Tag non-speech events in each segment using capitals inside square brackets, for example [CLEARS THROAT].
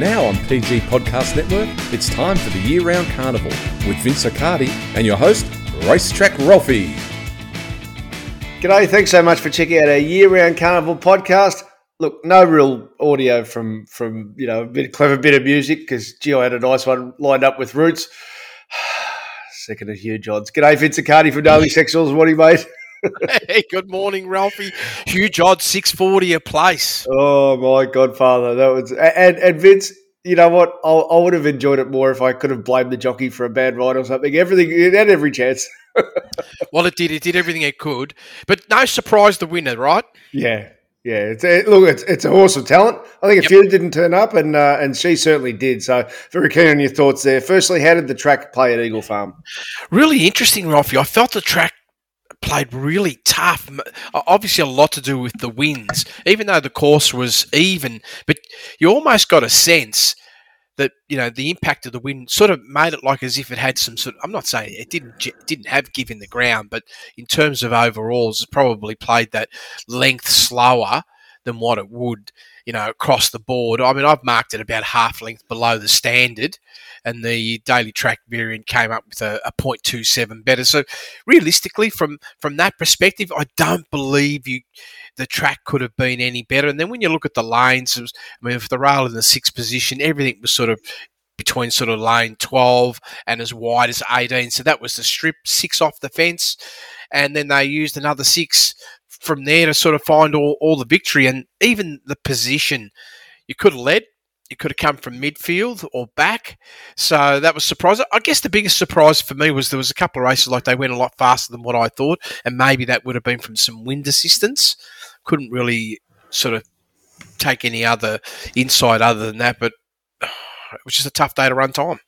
Now on PG Podcast Network, it's time for the year round carnival with Vince Accardi and your host, Racetrack Ralphy. G'day, thanks so much for checking out our year round carnival podcast. Look, no real audio from from you know a bit clever bit of music because Gio had a nice one lined up with Roots. [SIGHS] Second of huge odds. G'day, Vince Accardi from Daily Sectionals. What do you mate? [LAUGHS] hey, good morning, Ralphie. Huge odds, six forty a place. Oh my godfather, that was and and Vince. You know what? I, I would have enjoyed it more if I could have blamed the jockey for a bad ride or something. Everything it had every chance. [LAUGHS] well, it did. It did everything it could, but no surprise, the winner, right? Yeah, yeah. It's a, look, it's, it's a horse of talent. I think a yep. few didn't turn up, and uh, and she certainly did. So, very keen on your thoughts there. Firstly, how did the track play at Eagle Farm? Really interesting, Ralphie. I felt the track played really tough. Obviously, a lot to do with the winds, even though the course was even. But you almost got a sense that you know the impact of the wind sort of made it like as if it had some sort. Of, I'm not saying it didn't didn't have give in the ground, but in terms of overalls, it probably played that length slower than what it would, you know, across the board. I mean, I've marked it about half length below the standard, and the daily track variant came up with a, a 0.27 better. So realistically, from from that perspective, I don't believe you the track could have been any better. And then when you look at the lanes, was, I mean, if the rail in the sixth position, everything was sort of between sort of lane 12 and as wide as 18. So that was the strip, six off the fence. And then they used another six from there to sort of find all, all the victory. And even the position, you could have led, you could have come from midfield or back. So that was surprising. I guess the biggest surprise for me was there was a couple of races like they went a lot faster than what I thought, and maybe that would have been from some wind assistance. Couldn't really sort of take any other insight other than that, but [SIGHS] it was just a tough day to run time.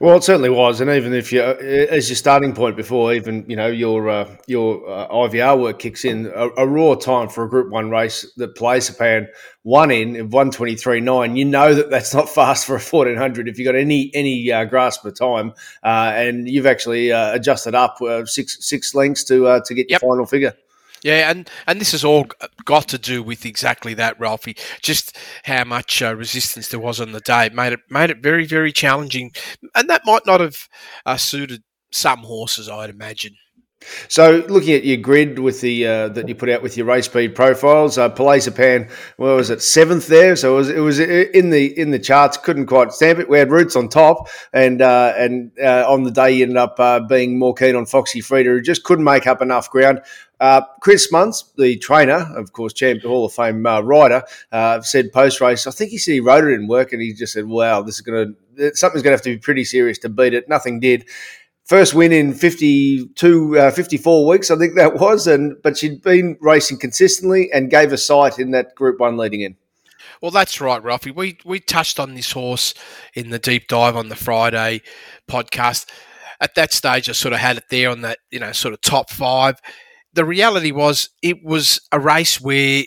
Well, it certainly was, and even if you, uh, as your starting point before, even you know your uh, your uh, IVR work kicks in, a, a, raw time for a Group One race that Palacepan one in one twenty three nine. You know that that's not fast for a fourteen hundred if you have got any any uh, grasp of time, uh, and you've actually uh, adjusted up six six lengths to to get yep. your final figure. Yeah, and, and this has all got to do with exactly that, Ralphie. Just how much uh, resistance there was on the day it made it made it very very challenging, and that might not have uh, suited some horses, I'd imagine. So, looking at your grid with the uh, that you put out with your race speed profiles, uh, Pan, well, was it seventh there? So it was, it was in the in the charts. Couldn't quite stamp it. We had Roots on top, and uh, and uh, on the day, you ended up uh, being more keen on Foxy Frida, who just couldn't make up enough ground. Uh, Chris Munce, the trainer, of course, champ Hall of Fame uh, rider, uh, said post race. I think he said he rode it in work, and he just said, "Wow, this is going to something's going to have to be pretty serious to beat it." Nothing did. First win in 52, uh, 54 weeks, I think that was, and but she'd been racing consistently and gave a sight in that Group One leading in. Well, that's right, Ralphie. We we touched on this horse in the deep dive on the Friday podcast. At that stage, I sort of had it there on that, you know, sort of top five the reality was it was a race where,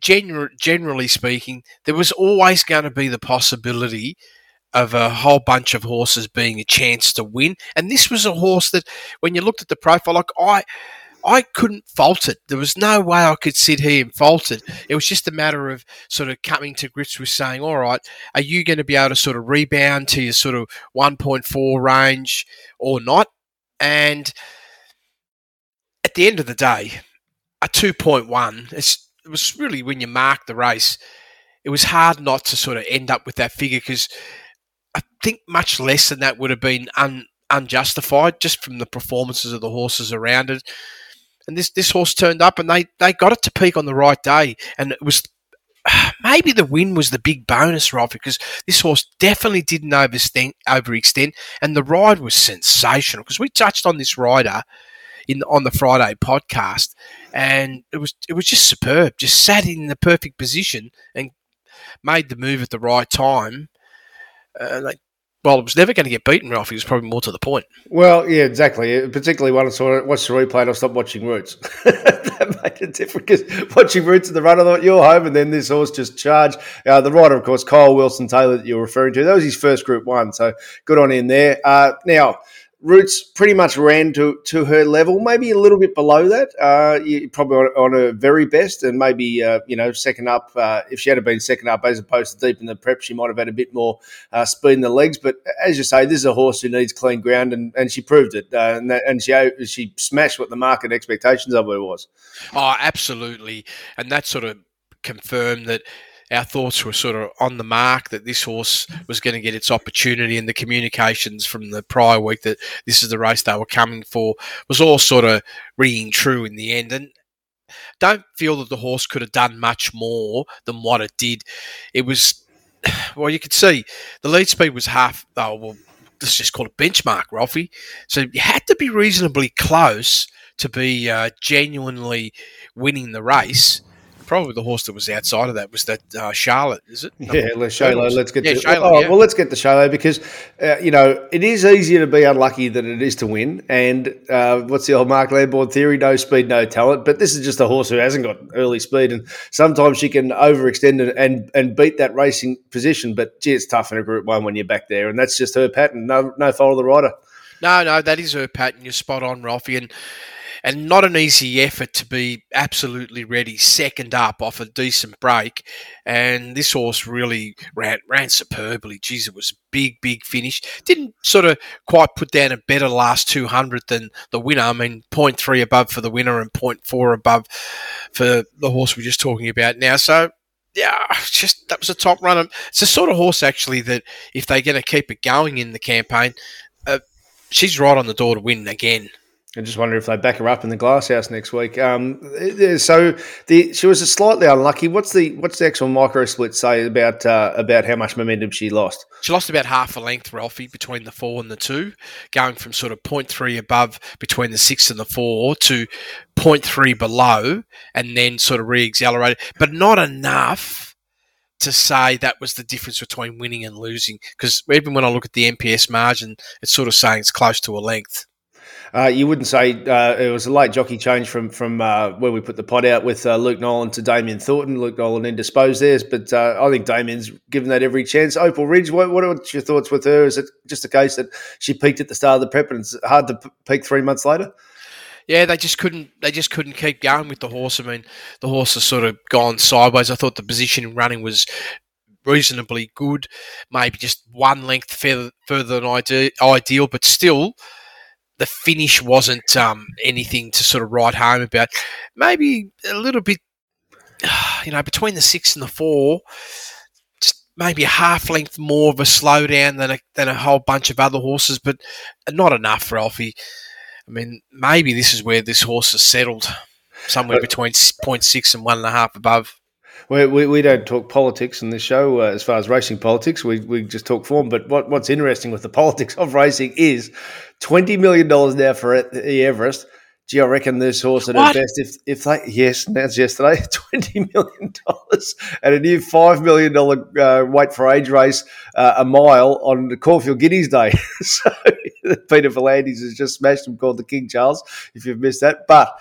gener- generally speaking, there was always going to be the possibility of a whole bunch of horses being a chance to win. And this was a horse that, when you looked at the profile, like I. I couldn't fault it. There was no way I could sit here and fault it. It was just a matter of sort of coming to grips with saying, all right, are you going to be able to sort of rebound to your sort of 1.4 range or not? And at the end of the day, a 2.1, it was really when you mark the race, it was hard not to sort of end up with that figure because think much less than that would have been un, unjustified just from the performances of the horses around it. And this, this horse turned up and they, they got it to peak on the right day. And it was [SIGHS] maybe the win was the big bonus, right? Because this horse definitely didn't overextend, and the ride was sensational. Because we touched on this rider in on the Friday podcast, and it was it was just superb. Just sat in the perfect position and made the move at the right time. Uh, like, well, it was never going to get beaten, Ralph. It was probably more to the point. Well, yeah, exactly. Particularly when I saw it, watched the replay and I stopped watching Roots. [LAUGHS] that made a difference because watching Roots in the run, I thought you're home, and then this horse just charged. Uh, the rider, of course, Kyle Wilson Taylor, that you're referring to, that was his first Group One, so good on him there. Uh, now Roots pretty much ran to, to her level, maybe a little bit below that. Uh, probably on, on her very best, and maybe uh, you know second up. Uh, if she had been second up as opposed to deep in the prep, she might have had a bit more uh, speed in the legs. But as you say, this is a horse who needs clean ground, and, and she proved it. Uh, and that, and she she smashed what the market expectations of her was. Oh, absolutely, and that sort of confirmed that our thoughts were sort of on the mark that this horse was going to get its opportunity, and the communications from the prior week that this is the race they were coming for was all sort of ringing true in the end. And don't feel that the horse could have done much more than what it did. It was, [SIGHS] well, you could see the lead speed was half, oh, well, let's just call it benchmark, Ralphie. So you had to be reasonably close to be uh, genuinely winning the race probably the horse that was outside of that was that uh, Charlotte, is it? Yeah, let's Shaylo. Let's get yeah, to oh, yeah. well. Let's get to Shaylo because uh, you know it is easier to be unlucky than it is to win. And uh, what's the old Mark Lambourne theory? No speed, no talent. But this is just a horse who hasn't got early speed, and sometimes she can overextend and and, and beat that racing position. But gee, it's tough in a Group One when you're back there, and that's just her pattern. No, no fault of the rider. No, no, that is her pattern. You're spot on, Ralphie, and and not an easy effort to be absolutely ready, second up off a decent break. And this horse really ran ran superbly. Geez, it was a big, big finish. Didn't sort of quite put down a better last 200 than the winner. I mean, 0.3 above for the winner and 0.4 above for the horse we're just talking about now. So yeah, just that was a top runner. It's the sort of horse actually that if they're going to keep it going in the campaign, uh, she's right on the door to win again. I just wonder if they back her up in the glasshouse next week. Um, so the she was slightly unlucky. What's the what's the actual micro split say about uh, about how much momentum she lost? She lost about half a length, Ralphie, between the four and the two, going from sort of 0.3 above between the six and the four to 0.3 below, and then sort of re-accelerated, but not enough to say that was the difference between winning and losing. Because even when I look at the MPS margin, it's sort of saying it's close to a length. Uh, you wouldn't say uh, it was a late jockey change from from uh, where we put the pot out with uh, Luke Nolan to Damien Thornton. Luke Nolan indisposed theirs, but uh, I think Damien's given that every chance. Opal Ridge, what, what are your thoughts with her? Is it just a case that she peaked at the start of the prep and it's hard to peak three months later? yeah, they just couldn't. They just couldn't keep going with the horse. I mean, the horse has sort of gone sideways. I thought the position running was reasonably good, maybe just one length further, further than ideal, but still the finish wasn't um, anything to sort of write home about. Maybe a little bit, [SIGHS] you know, between the six and the four, just maybe a half length more of a slowdown than a, than a whole bunch of other horses, but not enough, Ralphie. I mean, maybe this is where this horse has settled, somewhere between 0.6 and one and a half above. We, we, we, don't talk politics in this show uh, as far as racing politics. We, we just talk form. But what, what's interesting with the [LAUGHS] politics of racing is $20 million now for the Everest. Gee, I reckon this horse at her best, if, if they, yes, announced yesterday, [LAUGHS] $20 million and a new $5 million uh, weight for age race, uh, a mile on the Caulfield Guineas Day. [LAUGHS] so [LAUGHS] Peter V'landys has just smashed him called the King Charles, if you've missed that. But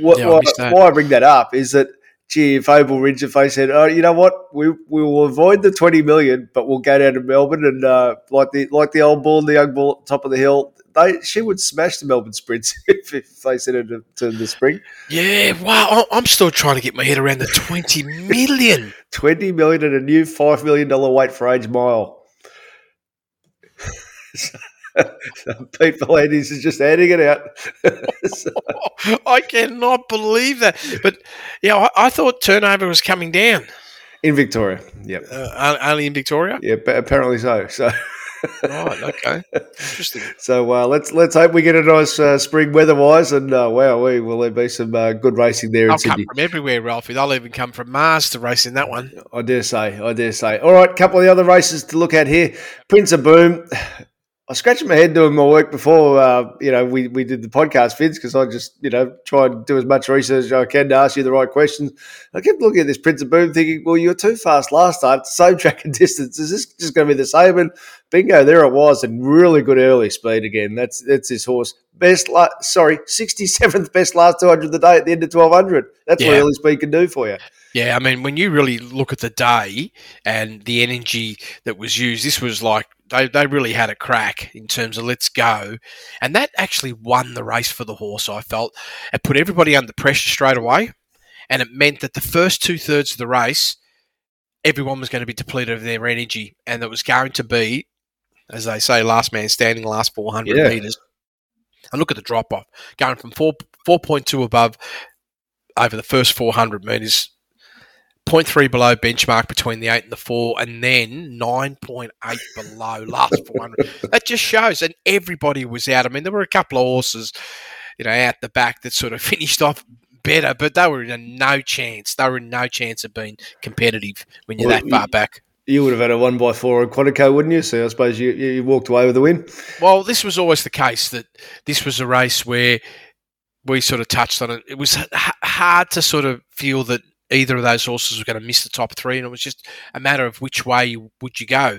what, yeah, why, why I bring that up is that – gee, if Ridge, if they said, oh, you know what, we we will avoid the twenty million, but we'll go down to Melbourne and uh, like the like the old bull, and the young bull, top of the hill. They she would smash the Melbourne sprints [LAUGHS] if, if they sent her to, to, the spring. Yeah, wow, I'm still trying to get my head around the twenty million. [LAUGHS] twenty million and a new five million dollar weight for age mile. [LAUGHS] Pete V'landys is just adding it out. [LAUGHS] so. I cannot believe that. But yeah, I, I, thought turnover was coming down in Victoria. Yep, uh, only in Victoria. Yeah, apparently so. So. right. Okay. Interesting. [LAUGHS] So uh, let's let's hope we get a nice uh, spring weather-wise, and uh, wow, we will there be some uh, good racing there I'll in Sydney. come from everywhere, Ralphie. They'll even come from Mars to race in that one. I dare say. I dare say. All right, couple of the other races to look at here. Prince of Boom. I scratched my head doing my work before, uh, you know, we, we did the podcast, Vince, because I just, you know, try and do as much research as I can to ask you the right questions. I kept looking at this Prince of Boom thinking, well, you were too fast last time. It's the Same [LAUGHS] track and distance. Is this just going to be the same? And bingo, there it was, and really good early speed again. That's that's his horse. Best, la- sorry, sixty seventh best last two hundred of the day at the end of twelve hundred. That's what Yeah. early speed can do for you. Yeah, I mean, when you really look at the day and the energy that was used, this was like they, they really had a crack in terms of let's go. And that actually won the race for the horse, I felt. It put everybody under pressure straight away. And it meant that the first two thirds of the race, everyone was going to be depleted of their energy. And it was going to be, as they say, last man standing, last 400 Yeah. metres. And look at the drop off, going from 4, 4.2 above over the first 400 metres 0.3 below benchmark between the 8 and the 4, and then 9.8 below last [LAUGHS] 400. that just shows, and everybody was out. I mean, there were a couple of horses, you know, out the back that sort of [LAUGHS] finished off better, but they were in no chance. They were in no chance of being competitive when you're Well, that far back. You would have had a one by four on Quantico, wouldn't you? So I suppose you, you walked away with the win. Well, this was always the case that this was a race where we sort of touched on it. It was h- hard to sort of feel that either of those horses were going to miss the top three, and it was just a matter of which way you, would you go.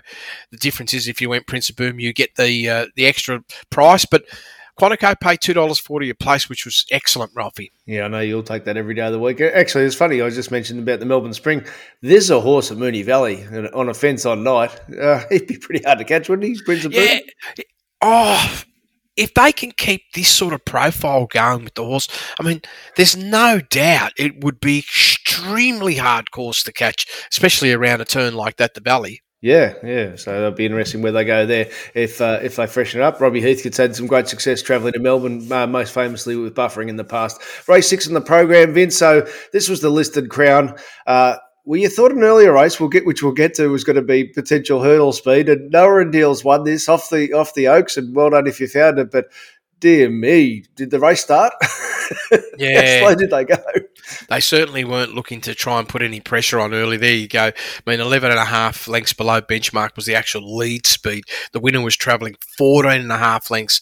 The difference is if you went Prince of Boom, you get the uh, the extra price, but Quantico paid two dollars forty a place, which was excellent, Ralphie. Yeah, I know you'll take that every day of the week. Actually, it's funny. I just mentioned about the Melbourne Spring. There's a horse at Moonee Valley on a fence on night. Uh, [LAUGHS] he'd be pretty hard to catch, wouldn't he? Prince of Yeah. Boom? Oh, if they can keep this sort of profile going with the horse, I mean, there's no doubt it would be extremely hard course to catch, especially around a turn like that, the Valley. Yeah, yeah. So it'll be interesting where they go there if uh, if they freshen it up. Robbie Heathcote's had some great success travelling to Melbourne, uh, most famously with buffering in the past. Race six in the program, Vince. So this was the listed crown. Uh, well, you thought an earlier race we'll get, which we'll get to, was going to be potential hurdle speed, and Noah and Deals won this off the off the Oaks, and well done if you found it. But dear me, did the race start? [LAUGHS] How Yeah. slow did they go? They certainly weren't looking to try and put any pressure on early. There you go. I mean, 11 and a half lengths below benchmark was the actual lead speed. The winner was travelling 14 and a half lengths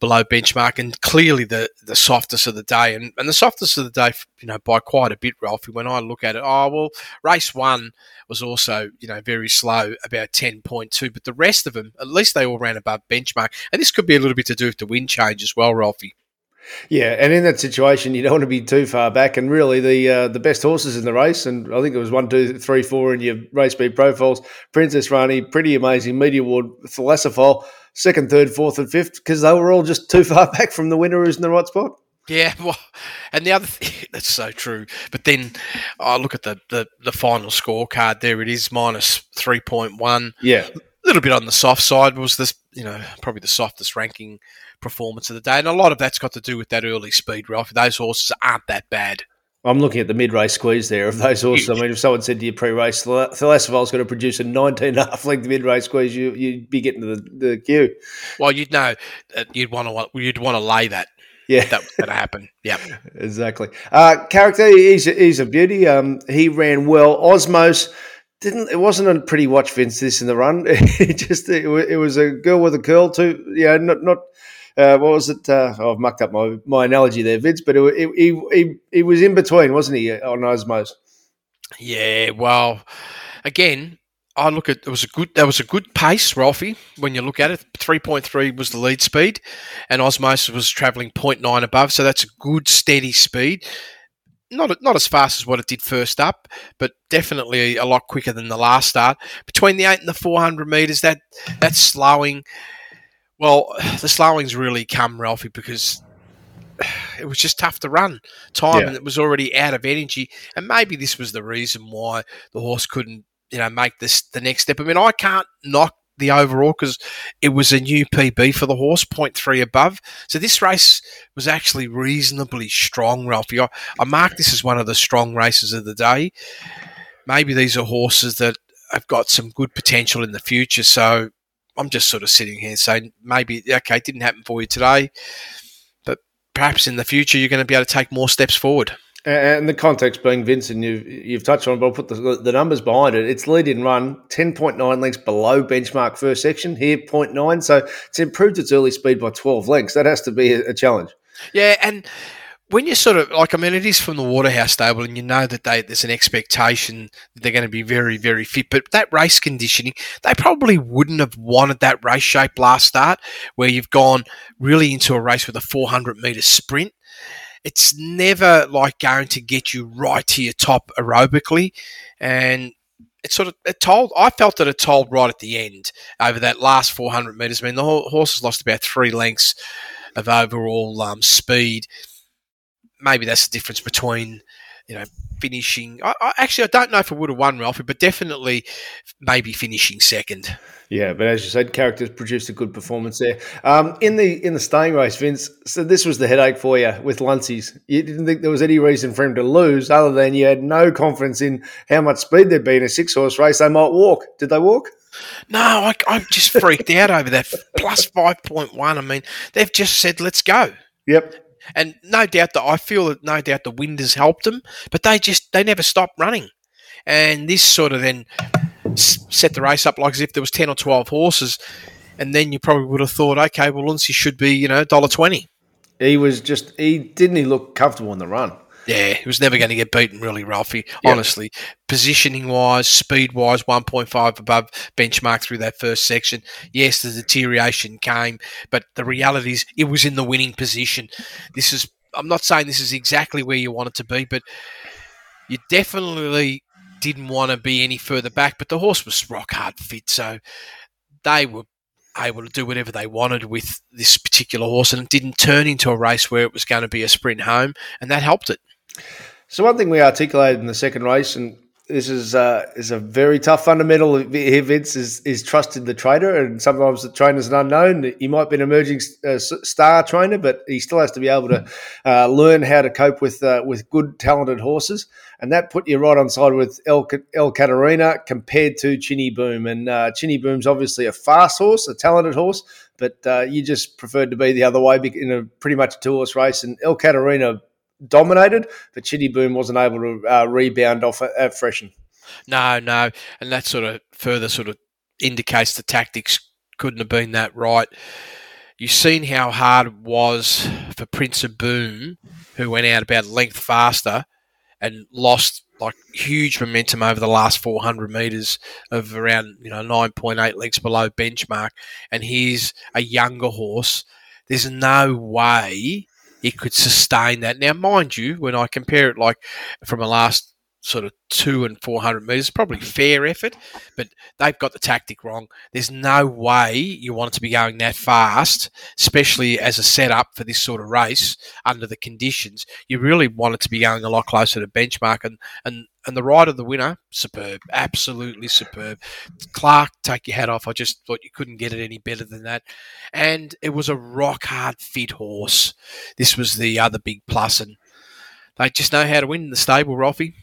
below benchmark and clearly the, the softest of the day. And, and the softest of the day, you know, by quite a bit, Ralphie, when I look at it, oh, well, race one was also, you know, very slow, about 10.2. But the rest of them, at least they all ran above benchmark. And this could be a little bit to do with the wind change as well, Ralphie. Yeah, and in that situation, you don't want to be too far back. And really, the uh, the best horses in the race, and I think it was one, two, three, four in your race speed profiles. Princess Rani, pretty amazing. Media Ward, Thalassophile, second, third, fourth, and fifth, because they were all just too far [LAUGHS] back from the winner who's in the right spot. Yeah, [LAUGHS] well, and the other thing [LAUGHS] that's so true. But then I look at the, the the final scorecard. There it is, minus three point one. Yeah, A little bit on the soft side was this, you know, probably the softest ranking performance of the day, and a lot of that's got to do with that early speed. Ralph, those horses aren't that bad. I'm looking at the mid race squeeze there of those horses. I mean, if someone said to you pre race, Thalassophile's going to produce a 19 and a half length mid race squeeze, you, you'd be getting to the, the queue. Well, you'd know that you'd want to you'd want to lay that Yeah. that was going to happen. Yeah, [LAUGHS] Exactly. Uh, character, he's a, he's a beauty. Um, he ran well. Osmos didn't. It wasn't a pretty watch, Vince. This in the run. [LAUGHS] it just it, it was a girl with a curl too. Yeah, not not. Uh, what was it? Uh, oh, I've mucked up my, my analogy there, Vince. But it, he, he he was in between, wasn't he? On Osmos. yeah. Well, again, I look at it was a good that was a good pace, Ralphie. When you look at it, three point three was the lead speed, and Osmosis was travelling 0.9 above, so that's a good steady speed. Not not as fast as what it did first up, but definitely a lot quicker than the last start. Between the eight and the four hundred meters, that that slowing. Well, [SIGHS] the slowing's really come, Ralphie, because [SIGHS] it was just tough to run time Yeah. and it was already out of energy. And maybe this was the reason why the horse couldn't, you know, make this the next step. I mean, I can't knock the overall because it was a new PB for the horse, 0.3 above. So this race was actually reasonably strong, Ralphie. I, I mark this as one of the strong races of the day. Maybe these are horses that have got some good potential in the future. So I'm just sort of sitting here saying maybe, okay, it didn't happen for you today, but perhaps in the future you're going to be able to take more steps forward. And the context being Vincent, you've you've touched on, but I'll put the, the numbers behind it. It's lead in run, ten point nine lengths below benchmark first section here, 0.9. So it's improved its early speed by twelve lengths. That has to be a, a challenge. Yeah, and when you sort of like, I mean, it is from the Waterhouse stable, and you know that they, there's an expectation that they're going to be very, very fit. But that race conditioning, they probably wouldn't have wanted that race shape last start, where you've gone really into a race with a 400 meter sprint. It's never like going to get you right to your top aerobically, and it sort of it told. I felt that it told right at the end over that last 400 meters. I mean, the horse has lost about three lengths of overall um, speed maybe that's the difference between you know finishing. I, I, actually I don't know if it would have won Ralphie, but definitely maybe finishing second. Yeah, but as you said, characters produced a good performance there. Um, in the in the staying race, Vince. So this was the headache for you with Luncey's. You didn't think there was any reason for him to lose, other than you had no confidence in how much speed there'd be in a six horse race. They might walk. Did they walk? No, I, I'm just freaked out over that plus five point one. I mean, they've just said let's go. Yep. And no doubt that I feel that no doubt the wind has helped them, but they just they never stopped running. And this sort of then set the race up like as if there was ten or twelve horses, and then you probably would have thought, okay, well, Luncey should be you know dollar twenty. He was just he didn't he look comfortable in the run. Yeah, he was never going to get beaten, really, Ralphie. Yep. Honestly, positioning wise, speed wise, 1.5 above benchmark through that first section. Yes, the deterioration came, but the reality is it was in the winning position. This is, I'm not saying this is exactly where you want it to be, but you definitely didn't want to be any further back. But the horse was rock hard fit, so they were able to do whatever they wanted with this particular horse, and it didn't turn into a race where it was going to be a sprint home, and that helped it. So one thing we articulated in the second race, and this is uh, is a very tough fundamental here, Vince, is is trusted the trainer, and sometimes the trainer's an unknown. He might be an emerging uh, star trainer, but he still has to be able to uh, learn how to cope with uh, with good, talented horses, and that put you right on side with El, El Catarina compared to Chinny Boom, and uh, Chinny Boom's obviously a fast horse, a talented horse, but uh, you just preferred to be the other way in a pretty much two horse race, and El Catarina dominated, but Chitty Boom wasn't able to uh, rebound off at, at Freshen. No, no, and that sort of further sort of indicates the tactics couldn't have been that right. You've seen how hard it was for Prince of Boom, who went out about length faster and lost like huge momentum over the last 400 meters of around you know 9.8 lengths below benchmark and he's a younger horse there's no way it could sustain that. Now, mind you, when I compare it like from a last sort of two and 400 metres, probably fair effort, but they've got the tactic wrong. There's no way you want it to be going that fast, especially as a setup for this sort of race under the conditions. You really want it to be going a lot closer to benchmark and, and and the ride of the winner, superb, absolutely superb. Clark, take your hat off. I just thought you couldn't get it any better than that. And it was a rock hard fit horse. This was the other big plus, and they just know how to win in the stable, Ralphie.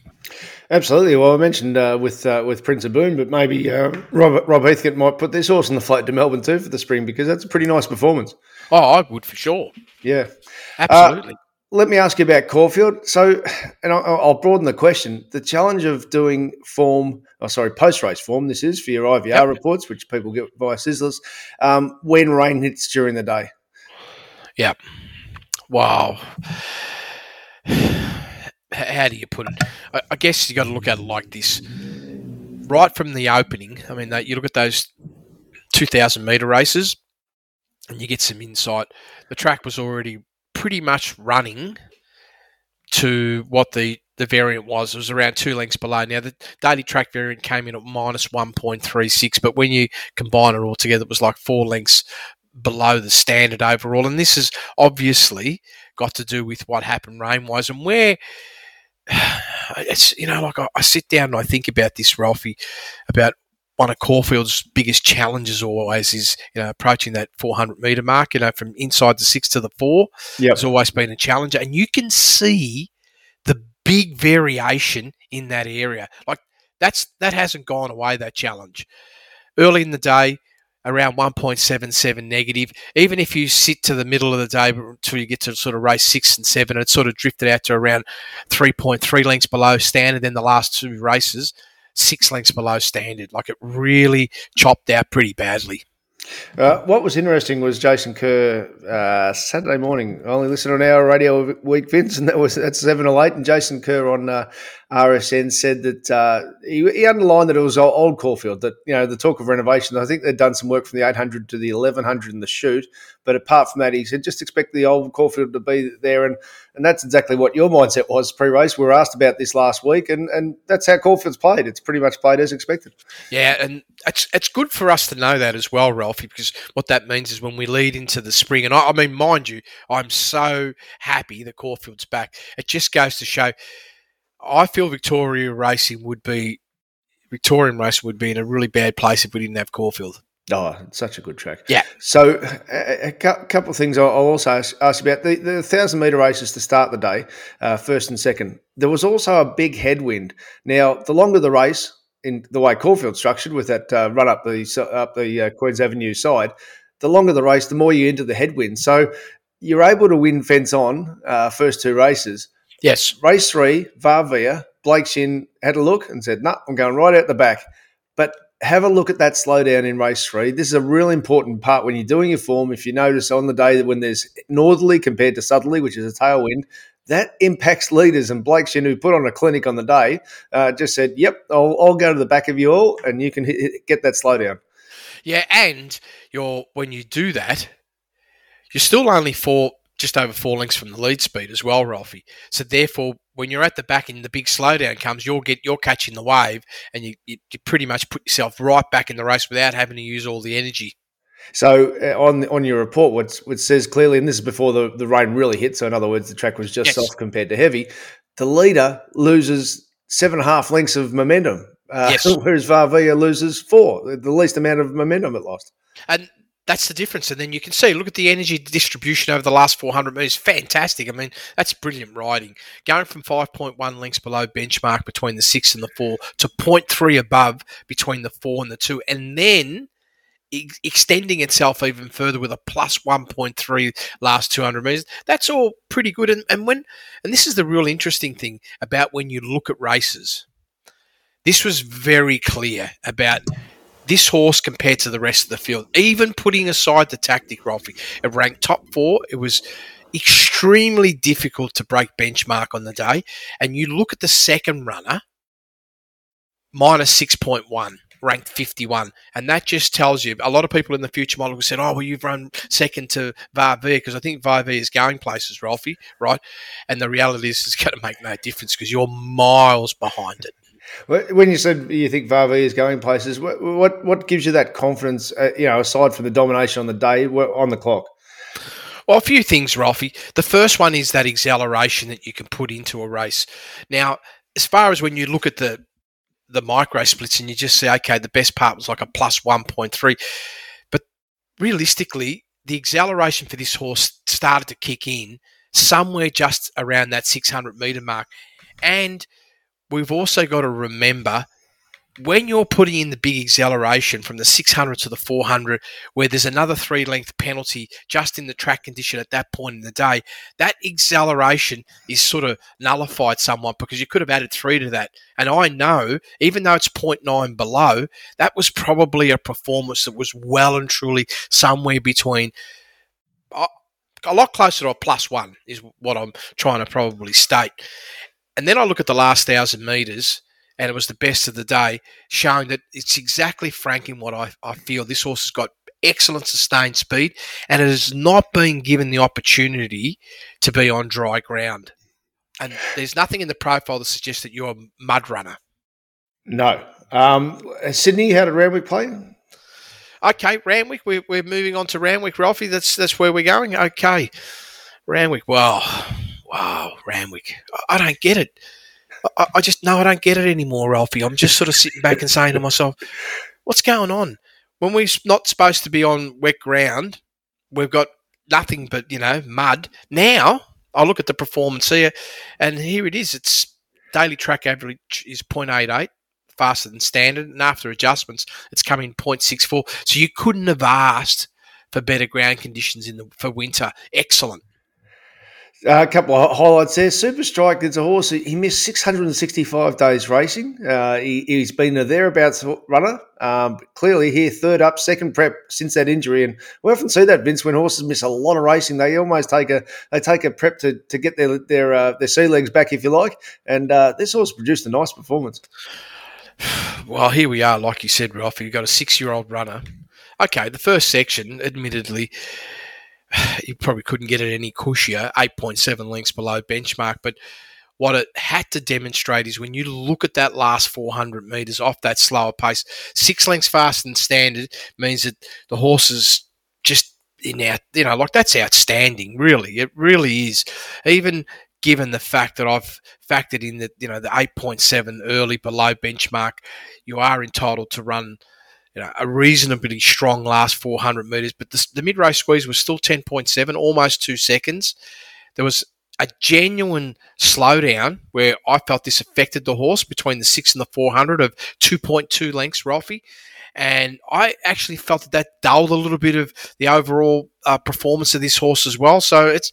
Absolutely. Well, I mentioned uh, with uh, with Prince of Boom, but maybe uh, Rob, Rob Heathcote might put this horse on the flight to Melbourne too for the spring because that's a pretty nice performance. Oh, I would for sure. Yeah, absolutely. Let me ask you about Caulfield. So, and I'll, broaden the question. The challenge of doing form, oh, sorry, post race form, this is for your IVR yep. reports, which people get via Sizzlers, um, when rain hits during the day. Yeah. Wow. How do you put it? I, I guess you got to look at it like this. Right from the opening, I mean, you look at those 2,000 metre races and you get some insight. The track was already pretty much running to what the, the variant was. It was around two lengths below. Now, the daily track variant came in at minus 1.36, but when you combine it all together, it was like four lengths below the standard overall. And this has obviously got to do with what happened rain wise and where. [SIGHS] It's you know like I, I sit down and I think about this, Ralphie, about one of Caulfield's biggest challenges always is you know approaching that 400 meter mark. You know, from inside the six to the four, yep. has always been a challenge, and you can see the big variation in that area. Like that's that hasn't gone away. That challenge early in the day. Around 1.77 negative. Even if you sit to the middle of the day until you get to sort of race six and seven, it sort of drifted out to around 3.3 lengths below standard in the last two races six lengths below standard. Like it really chopped out pretty badly. Uh, what was interesting was Jason Kerr uh, Saturday morning. I only listened on our radio a week, Vince, and that was at seven or eight. And Jason Kerr on uh, RSN said that uh, he, he, underlined that it was old Caulfield. That you know the talk of renovation. I think they'd done some work from the 800 to the 1100 in the shoot, but apart from that, he said just expect the old Caulfield to be there, and and that's exactly what your mindset was pre-race. We were asked about this last week, and and that's how Caulfield's played. It's pretty much played as expected. Yeah, and it's it's good for us to know that as well, Ralphie, because what that means is when we lead into the spring, and I, I mean, mind you, I'm so happy that Caulfield's back. It just goes to show I feel Victoria Racing would be Victorian Racing would be in a really bad place if we didn't have Caulfield. Oh, such a good track. Yeah. So, a, a couple of things I'll also ask, ask about the, the thousand meter races to start the day, uh, first and second. There was also a big headwind. Now, the longer the race, in the way Caulfield structured with that uh, run up the up the uh, Queens Avenue side, the longer the race, the more you enter the headwind. So, you're able to win fence on uh, first two races Yes. Race three, Varvia, Blake Shinn had a look and said, no, nah, I'm going right out the back. But have a look at that slowdown in race three. This is a really important part when you're doing your form. If you notice on the day that when there's northerly compared to southerly, which is a tailwind, that impacts leaders. And Blake Shinn, who put on a clinic on the day, uh, just said, "Yep, I'll, I'll, go to the back of you all, and you can hit, hit, get that slowdown." Yeah, and you're when you do that, you're still only four just over four lengths from the lead speed as well, Ralphie. So therefore, when you're at the back and the big slowdown comes, you'll get you're catching the wave, and you, you, you pretty much put yourself right back in the race without having to use all the energy. So uh, on on your report, what what says clearly, and this is before the, the rain really hit. So in other words, the track was just yes. soft compared to heavy. The leader loses seven and a half lengths of momentum, uh, yes. [LAUGHS] whereas Varvia loses four, the least amount of momentum it lost. And that's the difference. And then you can see, look at the energy distribution over the last 400 metres. Fantastic. I mean, that's brilliant riding. Going from 5.1 lengths below benchmark between the six and the four to 0.3 above between the four and the two. And then ex- extending itself even further with a plus 1.3 last 200 metres. That's all pretty good. And, and when, and this is the real interesting thing about when you look at races. This was very clear about this horse compared to the rest of the field, even putting aside the tactic, Ralphie, it ranked top four. It was extremely difficult to break benchmark on the day. And you look at the second runner, minus 6.1 ranked 51. And that just tells you a lot of people in the future model said, oh, well, you've run second to Varvia because I think Varvia is going places, Ralphie, right? And the reality is it's going to make no difference because you're miles behind it. When you said you think Varvia is going places, what, what, what gives you that confidence? Uh, you know, aside from the domination on the day, on the clock. Well, a few things, Ralphie. The first one is that acceleration that you can put into a race. Now, as far as when you look at the the micro splits and you just say, okay, the best part was like a plus one point three, but realistically, the acceleration for this horse started to kick in somewhere just around that 600 meter mark, and we've also got to remember when you're putting in the big acceleration from the 600 to the 400, where there's another three length penalty just in the track condition at that point in the day, that acceleration is sort of nullified somewhat because you could have added three to that. And I know, even though it's 0.9 below, that was probably a performance that was well and truly somewhere between. Uh, a lot closer to a plus one is what I'm trying to probably state. And then I look at the last thousand metres, and it was the best of the day, showing that it's exactly franking what I, I feel. This horse has got excellent sustained speed, and it has not been given the opportunity to be on dry ground. And there's nothing in the profile that suggests that you're a mud runner. No. Um, Sydney, how did Randwick play? Okay, Randwick. We're, we're moving on to Randwick, Ralphie. That's that's where we're going. Okay, Randwick. Well, wow, Randwick. I, don't get it. I, I just no, I don't get it anymore, Ralphie. I'm just sort of sitting back and saying to myself, what's going on? When we're not supposed to be on wet ground, we've got nothing but you know mud. Now I look at the performance here, and here it is. It's daily track average is 0.88 faster than standard, and after adjustments, it's coming 0.64. So you couldn't have asked for better ground conditions in the for winter. Excellent. Uh, a couple of highlights there. Super Strike, it's a horse. He missed 665 days racing. Uh, he, has been a thereabouts runner. Um, clearly, here, third up, second prep since that injury. And we often see that, Vince, when horses miss a lot of racing, they almost take a they take a prep to, to get their their uh, their sea legs back, if you like. And uh, this horse produced a nice performance. [SIGHS] Well, here we are, like you said, Ralph. You've got a six year old runner. Okay, the first section, admittedly, [SIGHS] you probably couldn't get it any cushier, 8.7 lengths below benchmark. But what it had to demonstrate is when you look at that last 400 metres off that slower pace, six lengths faster than standard means that the horse is just in out, you know, like that's outstanding, really. It really is. Even given the fact that I've factored in that, you know, the 8.7 early below benchmark, you are entitled to run you know, a reasonably strong last 400 metres, but the, the mid race squeeze was still 10.7, almost two seconds. There was a genuine slowdown where I felt this affected the horse between the six and the 400 of 2.2 lengths, Ralphie. And I actually felt that that dulled a little bit of the overall uh, performance of this horse as well. So it's,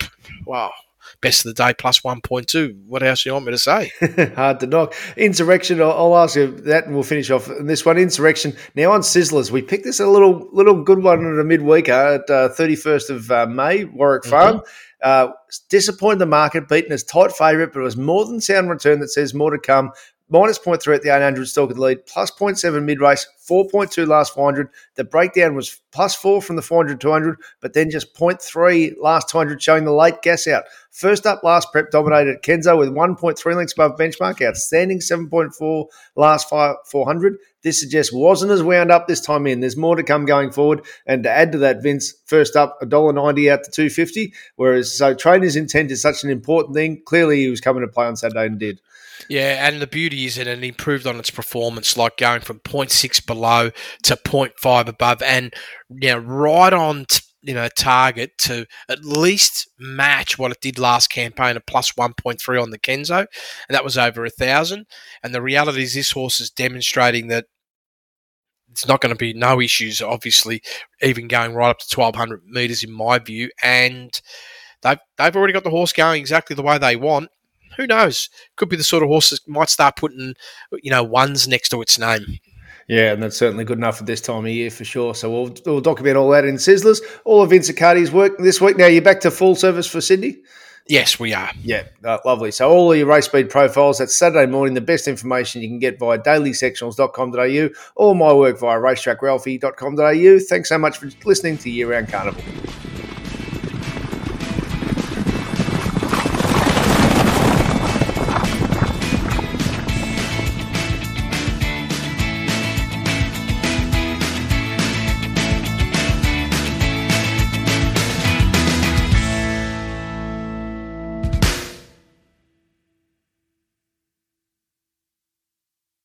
[CLEARS THROAT] wow, best of the day plus 1.2. What else do you want me to say? [LAUGHS] Hard to knock. Insurrection, I'll, I'll, ask you that and we'll finish off this one. Insurrection. Now on Sizzlers, we picked this a little little good one at a midweeker at uh, 31st of uh, May, Warwick mm-hmm. Farm. Uh, disappointed the market, beaten as tight favourite, but it was more than sound return that says more to come minus 0.3 at the 800 still could lead, plus 0.7 mid race, 4.2 last 400. The breakdown was plus 4 from the 400 200, but then just 0.3 last 200 showing the late gas out. First up, last prep dominated Kenzo with 1.3 lengths above benchmark, outstanding 7.4 last five, 400. This suggests wasn't as wound up this time in. There's more to come going forward. And to add to that, Vince, first up, $1.90 out to 250 Whereas, so trainer's intent is such an important thing. Clearly, he was coming to play on Saturday and did. Yeah, and the beauty is that it improved on its performance, like going from 0.6 below to 0.5 above, and you know, right on t- you know target to at least match what it did last campaign at plus 1.3 on the Kenzo, and that was over a thousand. And the reality is, this horse is demonstrating that it's not going to be no issues. Obviously, even going right up to 1200 meters, in my view, and they've they've already got the horse going exactly the way they want who knows? Could be the sort of horse that might start putting, you know, ones next to its name. Yeah, and that's certainly good enough at this time of year for sure. So we'll, we'll document all that in Sizzlers. All of Vince Accardi's work this week. Now you're back to full service for Sydney? Yes, we are. Yeah, uh, lovely. So all of your race speed profiles, that's Saturday morning. The best information you can get via dailysectionals.com.au or my work via racetrackralphy.com.au. Thanks so much for listening to Year Round Carnival.